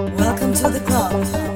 Welcome to the club.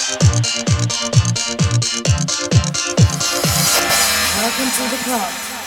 Welcome to the club.